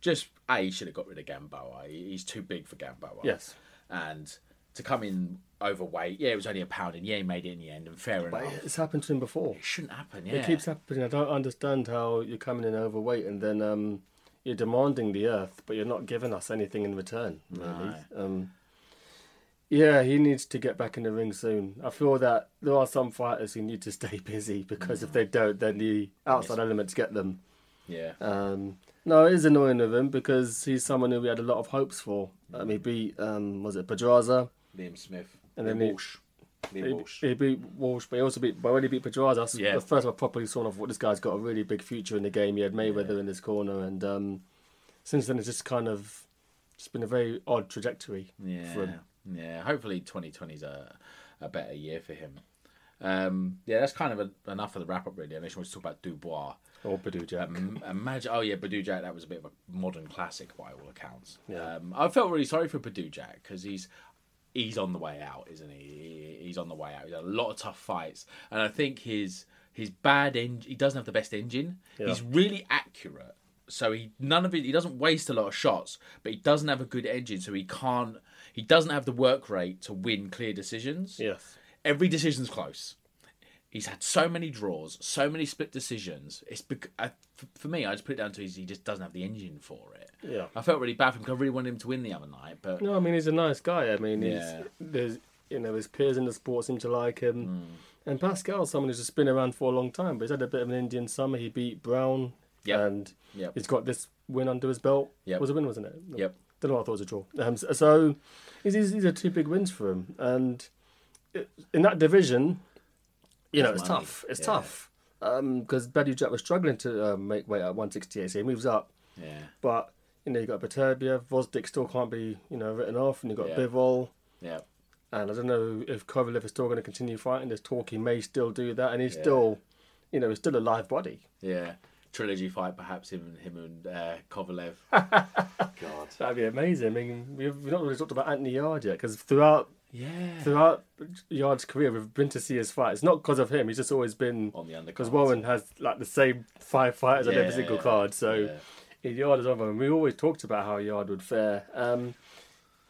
Just a, he should have got rid of Gamboa. He's too big for Gamboa. Yes. and to come in overweight, yeah, it was only a pound, and yeah, he made it in the end, and fair But enough. it's happened to him before. It shouldn't happen. Yeah, It keeps happening. I don't understand how you're coming in overweight and then um, you're demanding the earth, but you're not giving us anything in return. Really. Um, yeah, he needs to get back in the ring soon. I feel that there are some fighters who need to stay <laughs> busy because if they don't, then the outside elements get them. Yeah, Um, no, it is annoying of him because he's someone who we had a lot of hopes for. Um, he beat, um, was it Pedraza? Liam Smith And and then then Walsh. He, Liam Walsh. he beat Walsh, but he also beat, but when he beat Pedraza, that's Yeah. the first time I properly saw of what this guy's got a really big future in the game. He had Mayweather in his corner, and um, since then it's just kind of just been a very odd trajectory for Yeah, him. yeah. Hopefully, 2020 is a a better year for him. Um, yeah, that's kind of a, enough of the wrap up, really. I just want to talk about Dubois. Or Badou Jack. Um, imagine, oh yeah, Badou Jack. That was a bit of a modern classic by all accounts. Yeah. Um, I felt really sorry for Badou Jack because he's he's on the way out, isn't he? He- He's on the way out. He's had a lot of tough fights, and I think his his bad engine. He doesn't have the best engine. Yeah. He's really accurate, so he none of it. He doesn't waste a lot of shots, but he doesn't have a good engine, so he can't. He doesn't have the work rate to win clear decisions yes. every decision's close. He's had so many draws, so many split decisions. It's bec- I, for, for me, I just put it down to he just doesn't have the engine for it. Yeah. I felt really bad for him 'cause I really wanted him to win the other night, but No, I mean he's a nice guy. I mean, Yeah. he's, there's you know his peers in the sport seem to like him, Hmm. and Pascal's someone who's just been around for a long time. But he's had a bit of an Indian summer. He beat Brown, Yep. and Yep. he's got this win under his belt. Yep. It was a win, wasn't it? Yep. Don't know. I thought it was a draw. Um, so- so these these these are two big wins for him, and in that division, you know, it's money. tough. It's Yeah. tough because Badou Jack was struggling to uh, make weight at 168, so he moves up. yeah, But you know, you got Beterbiev, Gvozdyk still can't be you know written off, and you got Yeah. Bivol. yeah, And I don't know if Kovalev is still going to continue fighting. There's talk he may still do that, and he's Yeah. still, you know, he's still a live body. yeah. Trilogy fight, perhaps him, him and uh, Kovalev. <laughs> God, That'd be amazing. I mean, we've, we've not really talked about Anthony Yarde yet because throughout yeah, throughout Yarde's career, we've been to see his fights. Not because of him; he's just always been on the undercard. because Warren has like the same five fighters on every single yeah, card. So yeah. Yarde is of them. We always talked about how Yard would fare. Um,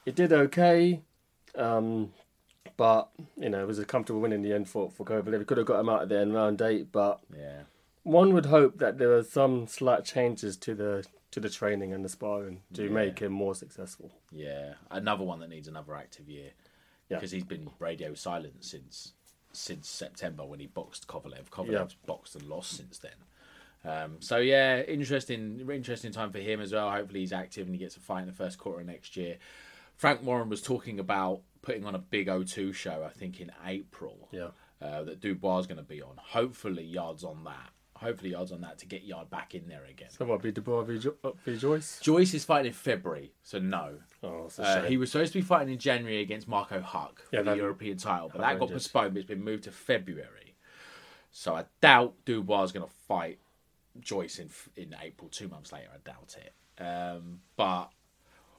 it did okay, um, but you know it was a comfortable win in the end for for Kovalev. We could have got him out at the end round eight, but yeah, one would hope that there are some slight changes to the to the training and the sparring to Yeah. make him more successful. yeah. Another one that needs another active year Yeah. because he's been radio silent since since September when he boxed Kovalev. Kovalev's Yeah. boxed and lost since then. Um, so yeah, interesting, interesting time for him as well. Hopefully he's active and he gets a fight in the first quarter of next year. Frank Warren was talking about putting on a big O2 show, I think in April. Yeah. Uh, that Dubois is going to be on. Hopefully Yarde's on that. Hopefully odds on that to get Yarde back in there again. So what? Be Dubois v, jo- uh, v Joyce? Joyce is fighting in February, so no. Oh, it's a Uh, shame. he was supposed to be fighting in January against Marco Huck Yeah, for the European title, but that got postponed. But it's been moved to February. So I doubt Dubois is going to fight Joyce in in April. Two months later, I doubt it. Um, but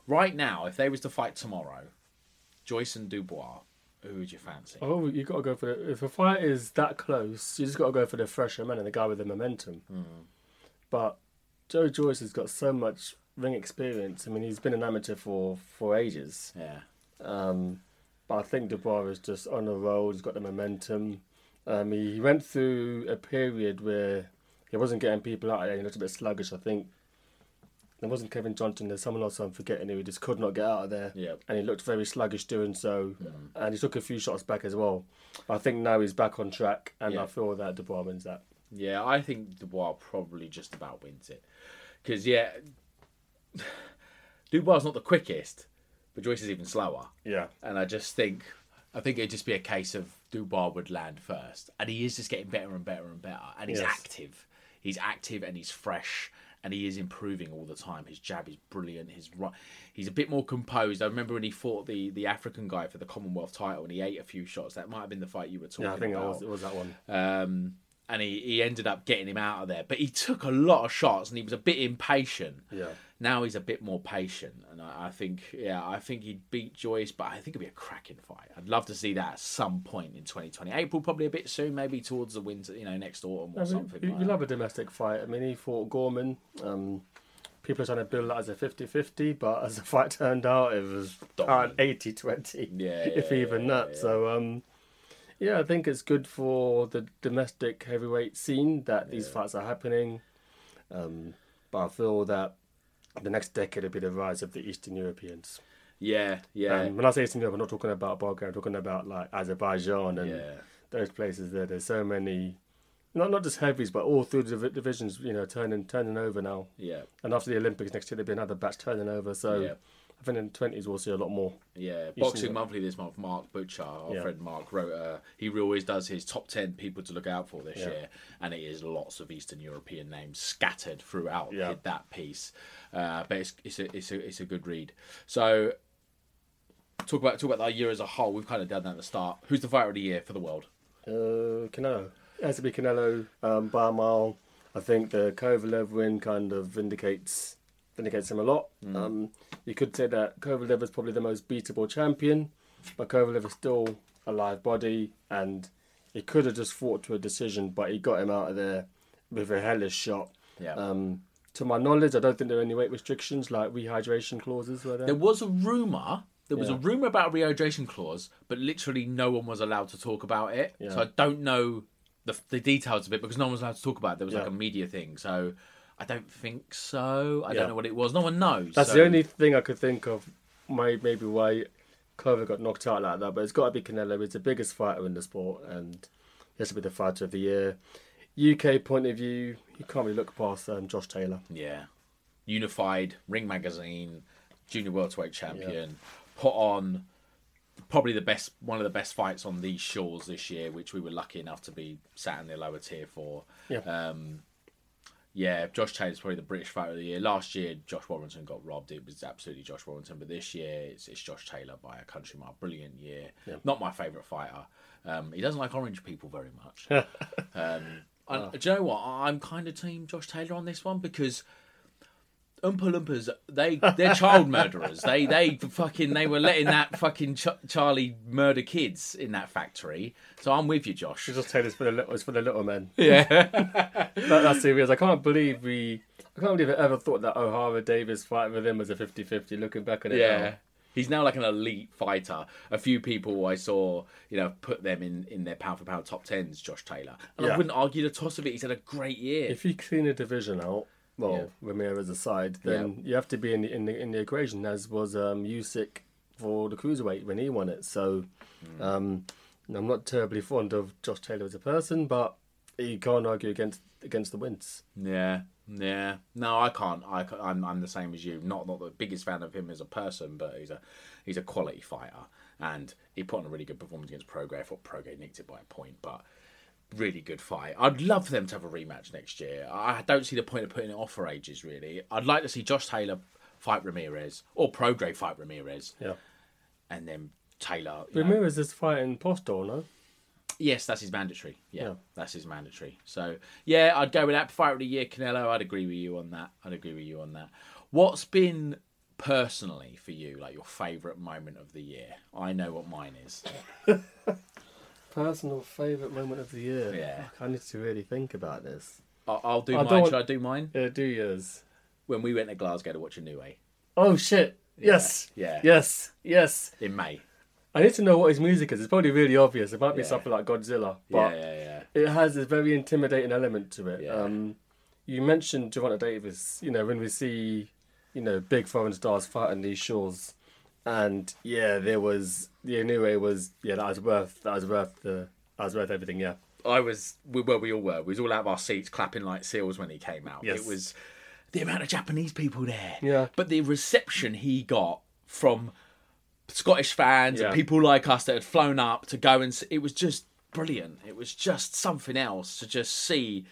right now, if they was to fight tomorrow, Joyce and Dubois, who would you fancy? Oh, you got to go for the. If a fight is that close, you just got to go for the fresher man and the guy with the momentum. But Joe Joyce has got so much ring experience. I mean, he's been an amateur for for ages. Yeah, Um, But I think Dubois is just on a roll. He's got the momentum. Um, he went through a period where he wasn't getting people out there. He looked a bit sluggish. I think there wasn't Kevin Johnson. There's someone else I'm forgetting who he just could not get out of there. Yeah. And he looked very sluggish doing so. Mm. And he took a few shots back as well. I think now he's back on track, and Yeah. I feel that Dubois wins that. Yeah, I think Dubois probably just about wins it. Because, yeah, <sighs> Dubois not the quickest, but Joyce is even slower. Yeah. And I just think, I think it'd just be a case of Dubois would land first. And he is just getting better and better and better. And he's Yes. active. He's active and he's fresh. And he is improving all the time. His jab is brilliant. His right, he's a bit more composed. I remember when he fought the, the African guy for the Commonwealth title, and he ate a few shots. That might have been the fight you were talking Yeah, I think it about. was, it was that one. Um, and he, he ended up getting him out of there. But he took a lot of shots and he was a bit impatient. Yeah. Now he's a bit more patient. And I, I think, yeah, I think he'd beat Joyce, but I think it'd be a cracking fight. I'd love to see that at some point in 2020. April, probably a bit soon, maybe towards the winter, you know, next autumn or I mean, something. you, like you love a domestic fight. I mean, he fought Gorman. Um, people are trying to build that as a 50-50, but as the fight <laughs> turned out, it was an 80-20, Yeah, <laughs> if yeah, even that. So, um, yeah, I think it's good for the domestic heavyweight scene that these fights are happening. Um, but I feel that the next decade will be the rise of the Eastern Europeans. Yeah, yeah. Um, when I say Eastern Europe, I'm not talking about Bulgaria. I'm talking about like Azerbaijan and Yeah. those places there. There's so many, not not just heavies, but all through the divisions. You know, turning turning over now. Yeah. And after the Olympics next year, there'll be another batch turning over. So Yeah. I think in the twenties we'll see a lot more. Yeah, Boxing. Monthly this month. Mark Butcher, our Yeah. friend Mark, wrote. Uh, he always does his top ten people to look out for this Yeah. year, and it is lots of Eastern European names scattered throughout Yeah. that piece. Uh, but it's it's a, it's a it's a good read. So talk about talk about our year as a whole. We've kind of done that at the start. Who's the fighter of the year for the world? Uh, Canelo. It has to be Canelo um, by a mile. I think the Kovalev win kind of vindicates vindicates him a lot. Um, you could say that Kovalev is probably the most beatable champion, but Kovalev is still a live body, and he could have just fought to a decision, but he got him out of there with a hellish shot. Yeah. Um, to my knowledge, I don't think there are any weight restrictions like rehydration clauses were there. There was a rumor. There was a rumor about a rehydration clause, but literally no one was allowed to talk about it. Yeah. So I don't know the, the details of it because no one was allowed to talk about it. There was like a media thing. So I don't think so. I Yeah. don't know what it was. No one knows. That's so- the only thing I could think of, may, maybe why Clover got knocked out like that. But it's got to be Canelo. He's the biggest fighter in the sport, and he has to be the fighter of the year. UK point of view, you can't really look past um, Josh Taylor. Yeah. Unified, Ring Magazine, Junior Welterweight Champion, put on probably the best, one of the best fights on these shores this year, which we were lucky enough to be sat in the lower tier for. Yeah. Um, yeah, Josh Taylor's probably the British fighter of the year. Last year, Josh Warrington got robbed. It was absolutely Josh Warrington, but this year it's, it's Josh Taylor by a country mile. Brilliant year. Not my favourite fighter. Um, he doesn't like orange people very much. <laughs> um, I, Do you know what? I'm kind of team Josh Taylor on this one because Oompa Loompas, they they're child murderers. They they fucking they were letting that fucking Ch- Charlie murder kids in that factory. So I'm with you, Josh. Josh Taylor's for the little, it's for the little men. Yeah. <laughs> that, that's serious. I can't believe we. I can't believe I ever thought that Ohara Davies fight with him was a 50-50. Looking back on it, Yeah. now. He's now like an elite fighter. A few people I saw, you know, put them in, in their pound for pound top tens, Josh Taylor. And I wouldn't argue the toss of it. He's had a great year. If you clean a division out, well, Ramirez aside, then you have to be in the, in the in the equation, as was um, Usyk for the cruiserweight when he won it. So, um, I'm not terribly fond of Josh Taylor as a person, but you can't argue against against the wins. Yeah, yeah. No, I can't. I ca- I'm I'm the same as you. Not not the biggest fan of him as a person, but he's a he's a quality fighter, and he put on a really good performance against Prograis. I thought Prograis nicked it by a point, but really good fight. I'd love for them to have a rematch next year. I don't see the point of putting it off for ages. Really, I'd like to see Josh Taylor fight Ramirez or Prograis fight Ramirez, Yeah, and then Taylor. you know- Ramirez is fighting Postol, no? Yes, that's his mandatory. Yeah, Yeah. that's his mandatory. So yeah, I'd go with that. Fight of the year, Canelo. I'd agree with you on that. I'd agree with you on that. What's been personally for you like your favourite moment of the year? I know what mine is. <laughs> Personal favourite moment of the year. Yeah. Fuck, I need to really think about this. I'll, I'll do I mine. don't Should I do mine? Yeah, do yours. When we went to Glasgow to watch Inoue Oh shit! Yes. Yeah. Yes. Yes. in May. I need to know what his music is. It's probably really obvious. It might be Yeah. something like Godzilla, Yeah, but yeah, yeah. it has a very intimidating element to it. Yeah. Um, you mentioned Gervonta Davis. You know, when we see, you know, big foreign stars fighting these shores, and yeah, there was the Inoue was yeah that was worth that was worth the that was worth everything. Yeah, I was, we, well, we all were. We was all out of our seats clapping like seals when he came out. Yes. It was the amount of Japanese people there. Yeah. But the reception he got from Scottish fans Yeah. and people like us that had flown up to go and see, it was just brilliant. It was just something else to just see.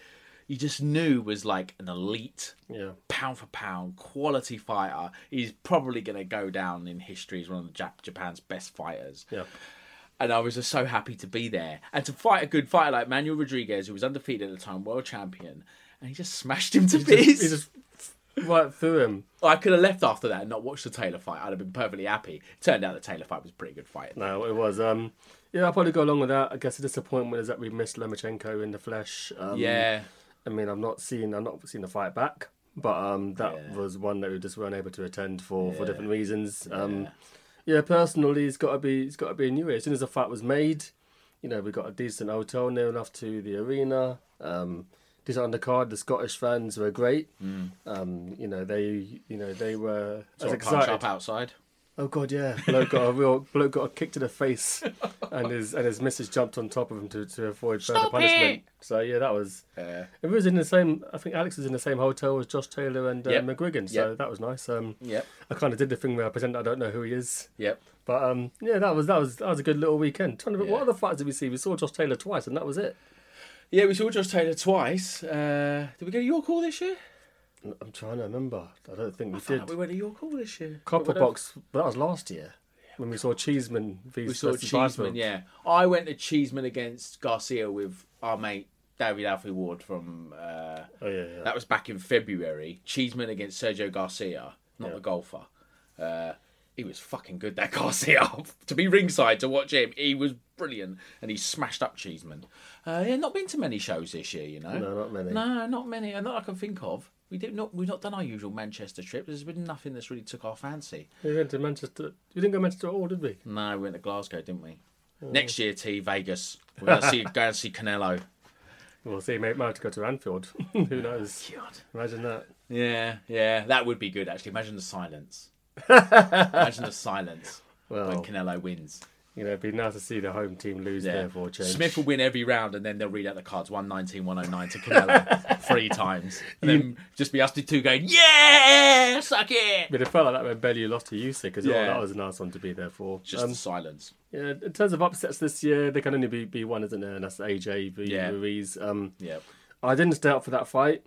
You just knew was like an elite yeah. pound for pound quality fighter. He's probably going to go down in history as one of Jap- Japan's best fighters. Yeah. And I was just so happy to be there and to fight a good fighter like Manuel Rodriguez, who was undefeated at the time, world champion, and he just smashed him to bits. he just right through him. I could have left after that and not watched the Taylor fight. I'd have been perfectly happy. Turned out the Taylor fight was a pretty good fight. No, it was. Um, yeah, I'll probably go along with that. I guess the disappointment is that we missed Lomachenko in the flesh. Um, yeah, I mean, I've not seen, I've not seen the fight back, but um, that Yeah. was one that we just weren't able to attend for, for different reasons. Um, Yeah. yeah, personally, it's got to be, it's got to be Inoue. As soon as the fight was made, you know, we got a decent hotel near enough to the arena. Um, decent undercard. The Scottish fans were great. Um, you know, they, you know, they were as sort of punch excited. up outside. Oh god, yeah. Bloke got a real bloke got a kick to the face, and his and his missus jumped on top of him to, to avoid further Stop punishment. it! So yeah, that was. Yeah. It was in the same. I think Alex was in the same hotel as Josh Taylor and uh, Yep. McGuigan, so Yep. that was nice. Um, Yep. I kind of did the thing where I pretend I don't know who he is, Yep. but um, yeah, that was that was that was a good little weekend. Trying to think, what other fights did we see? We saw Josh Taylor twice, and that was it. Yeah, we saw Josh Taylor twice. Uh, did we go to York Hall this year? I'm trying to remember. I don't think we I did. we went to York Hall this year. Copper box, that was last year when we saw Cheeseman. We saw Cheeseman, yeah. I went to Cheeseman against Garcia with our mate David Alfie Ward from. Uh, Oh yeah, yeah. That was back in February. Cheeseman against Sergio Garcia, not Yeah. the golfer. Uh, he was fucking good, that <laughs> Garcia. to be ringside to watch him, he was brilliant. And he smashed up Cheeseman. Uh, yeah, not been to many shows this year, you know. No, not many. No, not many. And not I can think of. We did not. We've not done our usual Manchester trip. There's been nothing that's really took our fancy. We went to Manchester. We didn't go to Manchester at all, did we? No, we went to Glasgow, didn't we? Oh. Next year, T Vegas. <laughs> We're gonna see go and see Canelo. We'll see. Maybe might have to go to Anfield. <laughs> Who oh knows? God. Imagine that. Yeah, yeah, that would be good actually. Imagine the silence. <laughs> Imagine the silence when Well, Canelo wins. You know, it'd be nice to see the home team lose Yeah. there for a change. Smith will win every round and then they'll read out the cards 119, 109 to Canelo <laughs> three times. And then just be us two going, Yeah, suck it. But it felt like that when Bellew lost to Usyk as well. Yeah. That was a nice one to be there for. Just Um, silence. yeah, in terms of upsets this year, there can only be, be one, isn't there? And that's AJ v Yeah. Ruiz. Um, Yeah. I didn't stay up for that fight.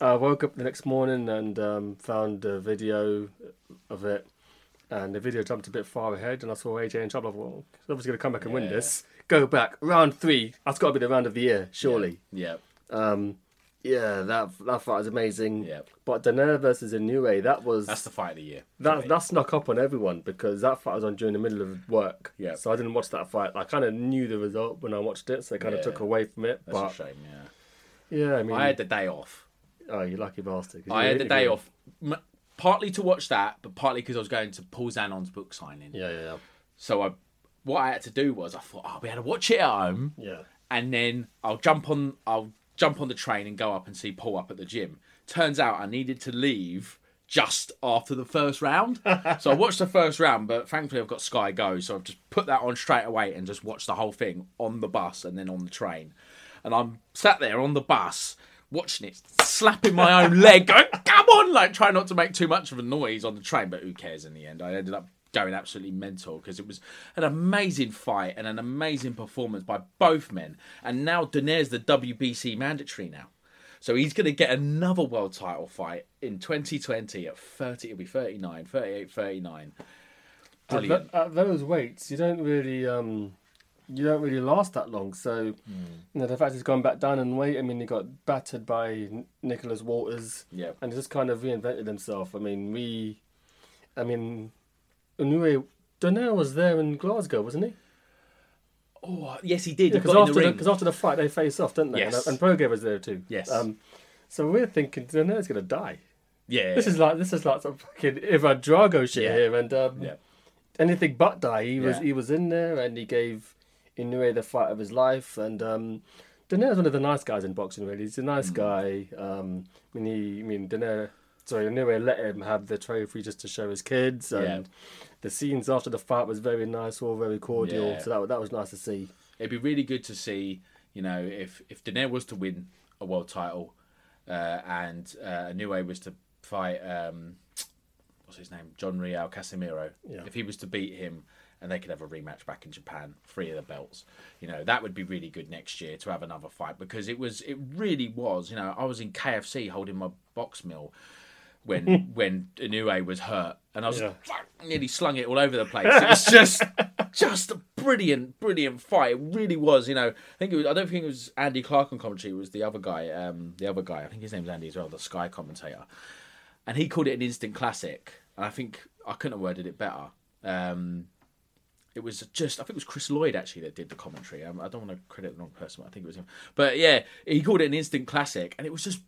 I woke up the next morning and um, found a video of it, and the video jumped a bit far ahead, and I saw AJ in trouble. I thought, well, he's obviously going to come back and win this. Go back round three. That's got to be the round of the year, surely. Yeah. Um, yeah, that that fight was amazing. Yeah. But Donaire versus Inoue, that was That's the fight of the year. that me. that snuck up on everyone because that fight was on during the middle of work. Yeah. So I didn't watch that fight. I kind of knew the result when I watched it, so it kind of Yeah. took away from it. That's but a shame, yeah. yeah, I mean, I had the day off. oh, you lucky bastard! I you- had the you- day off. Partly to watch that, but partly because I was going to Paul Zanon's book signing. Yeah, yeah, yeah. So I, what I had to do was I thought, oh, we had to watch it at home. Yeah. and then I'll jump on I'll jump on the train and go up and see Paul up at the gym. Turns out I needed to leave just after the first round. <laughs> so I watched the first round, but thankfully I've got Sky Go, so I've just put that on straight away and just watched the whole thing on the bus and then on the train. And I'm sat there on the bus watching it, slapping my own leg, going, come on, like trying not to make too much of a noise on the train, but who cares in the end? I ended up going absolutely mental because it was an amazing fight and an amazing performance by both men. And now Donaire's the WBC mandatory now. So he's going to get another world title fight in 2020 at 30, it'll be 39, 38, 39. At, Brilliant. at those weights, you don't really um, you don't really last that long. So Hmm. you know the fact he's gone back down and weight. I mean, he got battered by Nicholas Walters. Yeah. and he just kind of reinvented himself. I mean, we, I mean, Inoue Donaire was there in Glasgow, wasn't he? Oh, yes, he did. Because in after the the, ring. 'cause after the fight they face off, don't they? Yes. And, and Proge was there too. Yes. Um, so we're thinking Donaire's going to die. yeah. This is like this is like some fucking Ivan Drago shit Yeah. here, and um, Yeah. anything but die. He was he was in there and he gave Inoue the fight of his life. And um, Donaire's one of the nice guys in boxing. Really, he's a nice Mm. guy. Um, I mean, he, I mean, Donaire. Sorry, Inoue let him have the trophy just to show his kids. And Yeah. the scenes after the fight was very nice, all very cordial. Yeah. So that that was nice to see. It'd be really good to see, you know, if if Donaire was to win a world title, uh, and uh, Inoue was to fight, um, what's his name, John Riel Casimero. Yeah. If he was to beat him, and they could have a rematch back in Japan, three of the belts. You know, that would be really good next year to have another fight because it was, it really was. You know, I was in KFC holding my box meal. When <laughs> when Inoue was hurt, and I was Yeah. <laughs> nearly slung it all over the place. It was just <laughs> just a brilliant, brilliant fight. It really was. You know, I think it was. I don't think it was Andy Clark on commentary. It was the other guy. Um, the other guy. I think his name's Andy as well, the Sky commentator, and he called it an instant classic. And I think I couldn't have worded it better. Um, it was just. I think it was Chris Lloyd actually that did the commentary. Um, I don't want to credit the wrong person. But I think it was him. But yeah, he called it an instant classic, and it was just.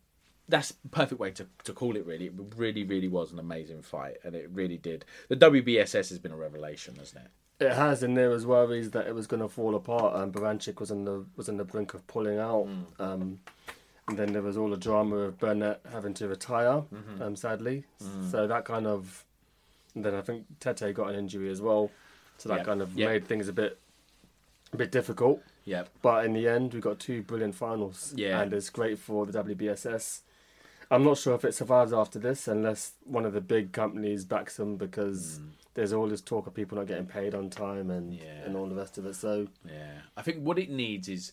That's perfect way to, to call it. Really, it really, really was an amazing fight, and it really did. The WBSS has been a revelation, hasn't it? It has, and there was worries that it was going to fall apart. And Baranchyk was on the was on the brink of pulling out. Mm. Um, and then there was all the drama of Burnett having to retire, Mm-hmm. um, sadly. Mm. So that kind of, and then I think Tete got an injury as well. So that Yep, kind of yep. made things a bit, a bit difficult. Yep. But in the end, we got two brilliant finals. Yeah. and it's great for the WBSS. I'm not sure if it survives after this unless one of the big companies backs them because there's all this talk of people not getting paid on time and Mm. Yeah. and all the rest of it. So Yeah, I think what it needs is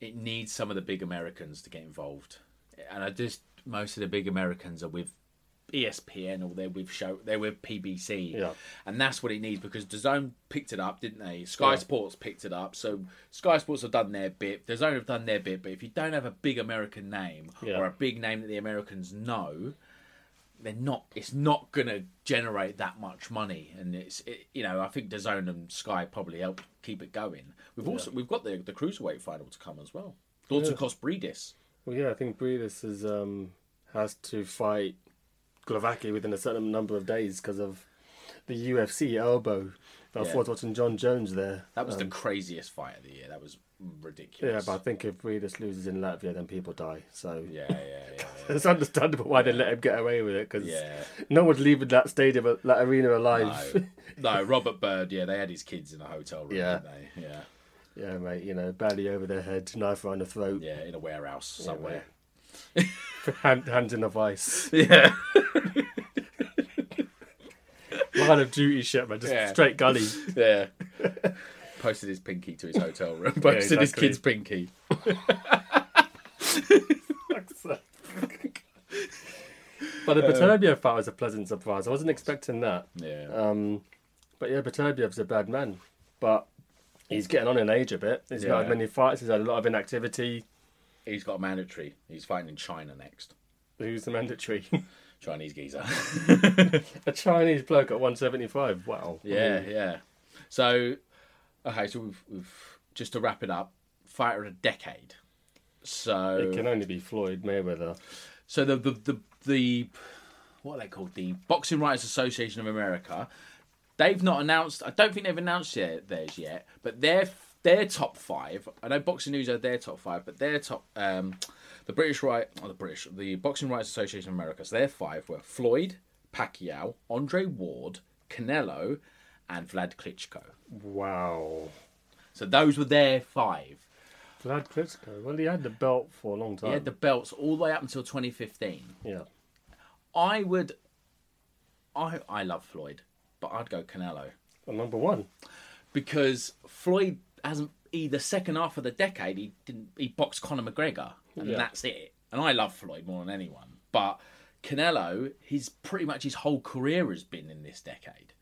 it needs some of the big Americans to get involved, and I just most of the big Americans are with ESPN or they're with show they're with PBC, Yeah. and that's what it needs because DAZN picked it up, didn't they? Sky Yeah. Sports picked it up, so Sky Sports have done their bit. DAZN have done their bit, but if you don't have a big American name Yeah. or a big name that the Americans know, they're not. It's not going to generate that much money, and it's it, you know I think DAZN and Sky probably help keep it going. We've also we've got the the cruiserweight final to come as well. Dorticos Briedis. well, yeah, I think Briedis is um has to fight Glowacki within a certain number of days because of the UFC elbow. I Yeah. thought watching Jon Jones there. That was the Um, craziest fight of the year. That was ridiculous. yeah, but I think if Briedis loses in Latvia, then people die. So yeah, yeah, yeah, yeah. <laughs> it's understandable why they let him get away with it because Yeah. no one's leaving that stadium, that arena alive. No, <laughs> no, Robert Bird. Yeah, they had his kids in a hotel room, Yeah. didn't they? Yeah, Yeah, mate, you know, barely over their head, knife around the throat, yeah, in a warehouse somewhere. <laughs> <laughs> hand, hands in a vice. Yeah, <laughs> Line of duty shit, man, just Yeah. straight gully. yeah. Posted his pinky to his hotel room. Posted his exactly. kid's pinky. <laughs> but the Beterbiev fight was a pleasant surprise. I wasn't expecting that. Yeah. Um, but yeah, Beterbiev's a bad man, but he's getting on in age a bit. He's not Yeah. had many fights. He's had a lot of inactivity. He's got a mandatory. He's fighting in China next. Who's the mandatory? <laughs> Chinese geezer. <laughs> a Chinese bloke at 175. Wow. Yeah, yeah. So, okay, so we've, we've just to wrap it up, fighter of a decade. So It can only be Floyd Mayweather. So the the the, the what are they called? The Boxing Writers Association of America. They've not announced. I don't think they've announced yet, theirs yet. But their their top five. I know Boxing News are their top five, but their top. Um, the British right, or the British, the Boxing Rights Association of America. So their five were Floyd, Pacquiao, Andre Ward, Canelo, and Vlad Klitschko. Wow. So those were their five. Vlad Klitschko. Well, he had the belt for a long time. He had the belts all the way up until 2015. Yeah. I would. I I love Floyd, but I'd go Canelo Well, number one. because Floyd hasn't. He the second half of the decade he didn't. He boxed Conor McGregor, and Yeah. that's it. And I love Floyd more than anyone, but Canelo, his pretty much his whole career has been in this decade,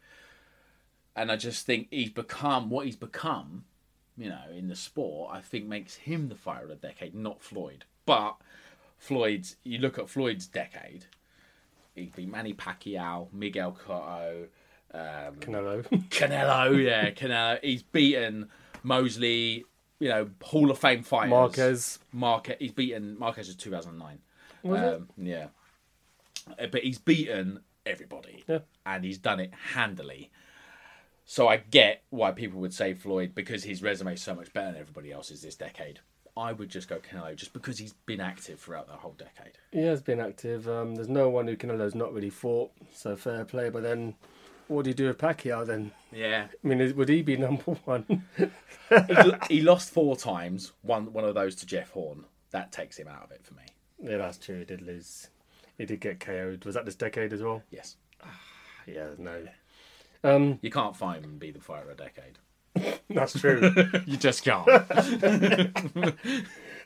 and I just think he's become what he's become. You know, in the sport, I think makes him the fighter of the decade, not Floyd. But Floyd's. You look at Floyd's decade. He'd be Manny Pacquiao, Miguel Cotto, um, Canelo. Canelo, yeah, <laughs> Canelo. He's beaten Mosley, you know, Hall of Fame fighters. Marquez. Marquez. He's beaten Marquez in 2009. Was it? um, Yeah. Uh, But he's beaten everybody. Yeah. And he's done it handily. So I get why people would say Floyd because his resume is so much better than everybody else's this decade. I would just go Canelo just because he's been active throughout the whole decade. He has been active. Um, there's no one who Canelo's not really fought, so fair play. But then, what do you do with Pacquiao then? Yeah, I mean, would he be number <laughs> one? he lost four times. One one of those to Jeff Horn. That takes him out of it for me. yeah, that's true. He did lose. He did get KO'd. Was that this decade as well? Yes, Yeah, no. Um, you can't find him and be the fighter of a decade. <laughs> that's true. <laughs> You just can't.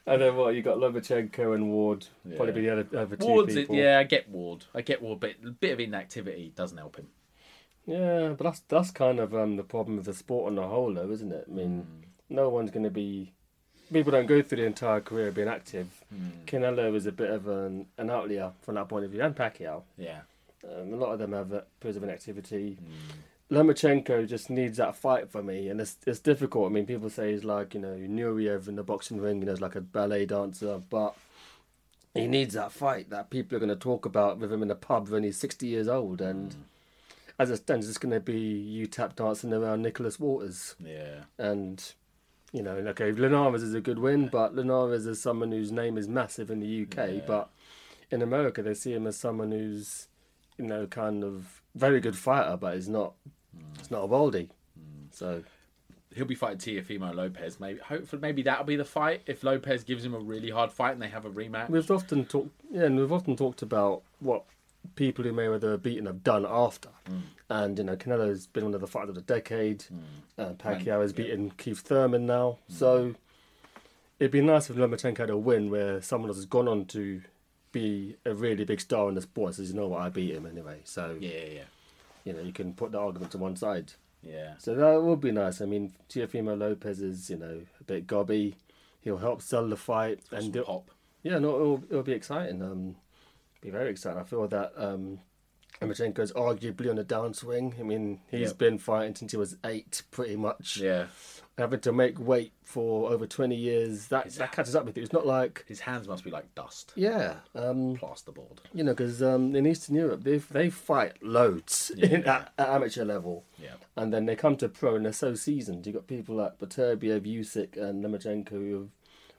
and then what? You got Lomachenko and Ward. Probably be the other, other two Ward's it, people. yeah, I get Ward. I get Ward, but a bit of inactivity doesn't help him. Yeah, but that's that's kind of um, the problem with the sport on the whole, though, isn't it? I mean, Hmm. no one's going to be. People don't go through the entire career being active. Hmm. Canelo is a bit of an, an outlier from that point of view, and Pacquiao. Yeah, Um, a lot of them have periods of inactivity. Hmm. Lomachenko just needs that fight for me, and it's it's difficult. I mean, people say he's like you know Nureyev in the boxing ring, you know, he's like a ballet dancer, but he needs that fight that people are going to talk about with him in the pub when he's sixty years old, and as it stands, it's going to be you tap dancing around Nicholas Walters, yeah, and you know, okay, Linares is a good win, but Linares is someone whose name is massive in the UK, but in America they see him as someone who's you know kind of very good fighter, but he's not mm. it's not a worldie. Mm. So he'll be fighting Teofimo Lopez. Maybe, hopefully, maybe that'll be the fight if Lopez gives him a really hard fight and they have a rematch. we've often talked, yeah, and we've often talked about what people who Mayweather have beaten have done after, and you know Canelo's been one of the fighters of the decade. Uh, Pacquiao has beaten Keith Thurman now, so it'd be nice if Lomachenko had a win where someone else has gone on to be a really big star in the sport. Says, you know what, I beat him anyway. So Yeah, yeah, you know you can put the argument to one side. yeah. So that would be nice. I mean, Teofimo Lopez is you know a bit gobby. He'll help sell the fight and some pop. yeah, no, it'll, it'll be exciting. Um, be very exciting. I feel that um, Lomachenko's arguably on a downswing. I mean, he's Yep. been fighting since he was eight, pretty much. Yeah, Having to make weight for over twenty years, that that catches up with you. It's not like his hands must be like dust, yeah, um, plasterboard. you know, because um, in Eastern Europe they they fight loads <laughs> in, at, at amateur level. Yeah. And then they come to pro and they're so seasoned. You've got people like Beterbiev, Usyk, and Lomachenko who have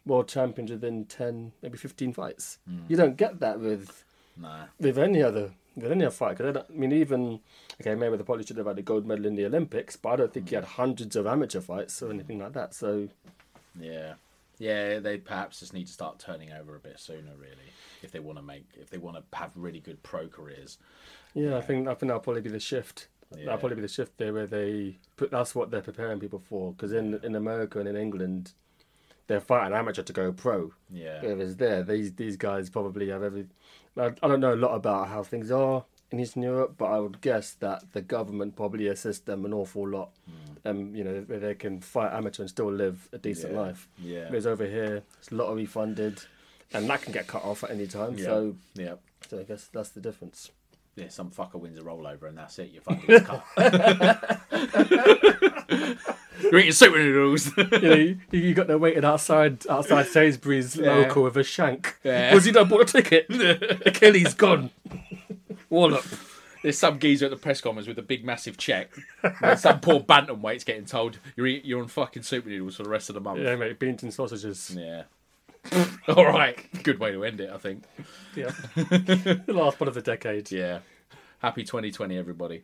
world champions within 10, maybe 15 fights. You don't get that with Nah, with any other with any other fight. 'Cause I, I mean, even okay, maybe the probably should have had a gold medal in the Olympics, but I don't think he had hundreds of amateur fights or anything like that. So yeah, yeah. They perhaps just need to start turning over a bit sooner, really, if they want to make, if they want to have really good pro careers. yeah, I think I think that'll probably be the shift. Yeah. That'll probably be the shift there where they put. That's what they're preparing people for. Because in in America and in England, they're fighting amateur to go pro. Yeah, Whereas there, these these guys probably have every. I, I don't know a lot about how things are in Eastern Europe, but I would guess that the government probably assists them an awful lot. Um, you know, where they can fight amateur and still live a decent Yeah, life. yeah. Whereas over here, it's lottery funded, and that can get cut off at any time. yeah, So, yeah. so I guess that's the difference. Yeah, some fucker wins a rollover and that's it. You're fucking cut. <laughs> <laughs> You're eating super noodles. <laughs> you know, you, you got there waiting outside outside Sainsbury's local with a shank. Yeah. Was he done bought a ticket? <laughs> Achilles gone. Wallop. There's some geezer at the press conference with a big, massive check. There's some poor bantamweight's getting told you're eat, you're on fucking super noodles for the rest of the month. Yeah, mate, beans and sausages. Yeah. <laughs> All right. Good way to end it, I think. Yeah. the last one of the decade. Yeah. Happy 2020, everybody.